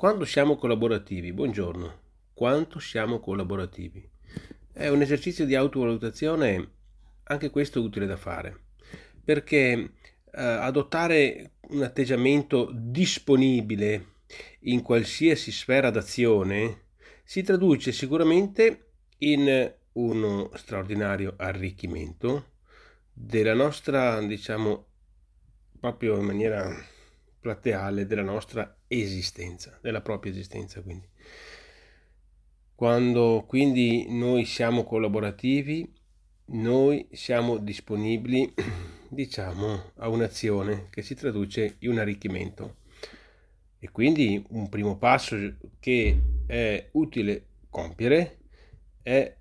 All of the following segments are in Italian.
Quando siamo collaborativi, buongiorno, quanto siamo collaborativi? È un esercizio di autovalutazione, anche questo utile da fare, perché eh, adottare un atteggiamento disponibile in qualsiasi sfera d'azione si traduce sicuramente in uno straordinario arricchimento della nostra, diciamo, proprio in maniera plateale della nostra esistenza, della propria esistenza quindi. Quando quindi noi siamo collaborativi, noi siamo disponibili, diciamo, a un'azione che si traduce in un arricchimento. E quindi un primo passo che è utile compiere è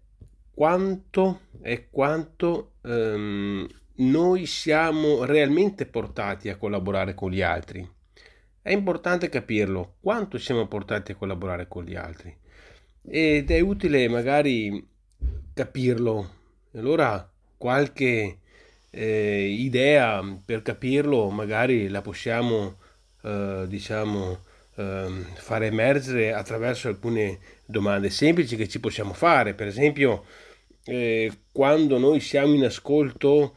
quanto, è quanto um, noi siamo realmente portati a collaborare con gli altri. È importante capirlo, quanto siamo portati a collaborare con gli altri. Ed è utile magari capirlo. Allora qualche eh, idea per capirlo magari la possiamo, eh, diciamo, eh, fare emergere attraverso alcune domande semplici che ci possiamo fare. Per esempio, eh, quando noi siamo in ascolto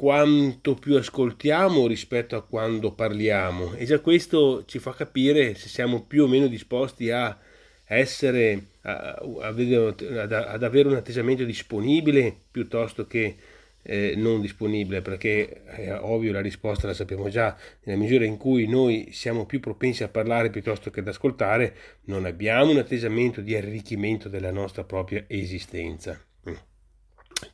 quanto più ascoltiamo rispetto a quando parliamo. E già questo ci fa capire se siamo più o meno disposti a essere a, ad avere un atteggiamento disponibile piuttosto che eh, non disponibile perché è ovvio la risposta la sappiamo già. Nella misura in cui noi siamo più propensi a parlare piuttosto che ad ascoltare non abbiamo un atteggiamento di arricchimento della nostra propria esistenza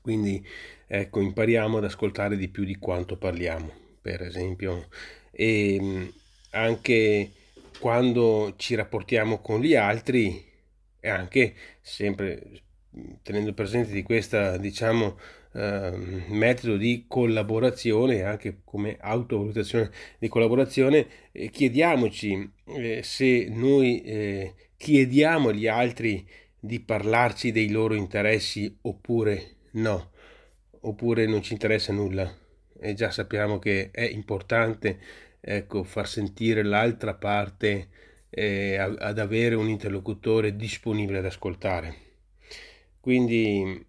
quindi ecco, impariamo ad ascoltare di più di quanto parliamo, per esempio. E mm, anche quando ci rapportiamo con gli altri, e anche sempre tenendo presente di questa, diciamo, eh, metodo di collaborazione, anche come autovalutazione di collaborazione, eh, chiediamoci eh, se noi eh, chiediamo agli altri di parlarci dei loro interessi oppure no, oppure non ci interessa nulla e già sappiamo che è importante ecco, far sentire l'altra parte eh, ad avere un interlocutore disponibile ad ascoltare. Quindi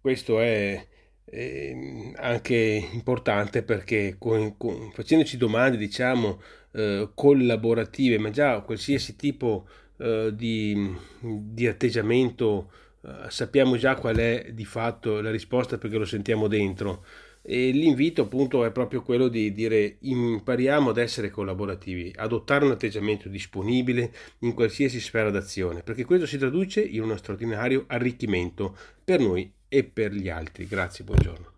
questo è eh, anche importante perché con, con, facendoci domande diciamo eh, collaborative ma già qualsiasi tipo eh, di, di atteggiamento eh, sappiamo già qual è di fatto la risposta perché lo sentiamo dentro. E l'invito appunto è proprio quello di dire impariamo ad essere collaborativi, adottare un atteggiamento disponibile in qualsiasi sfera d'azione, perché questo si traduce in uno straordinario arricchimento per noi e per gli altri. Grazie, buongiorno.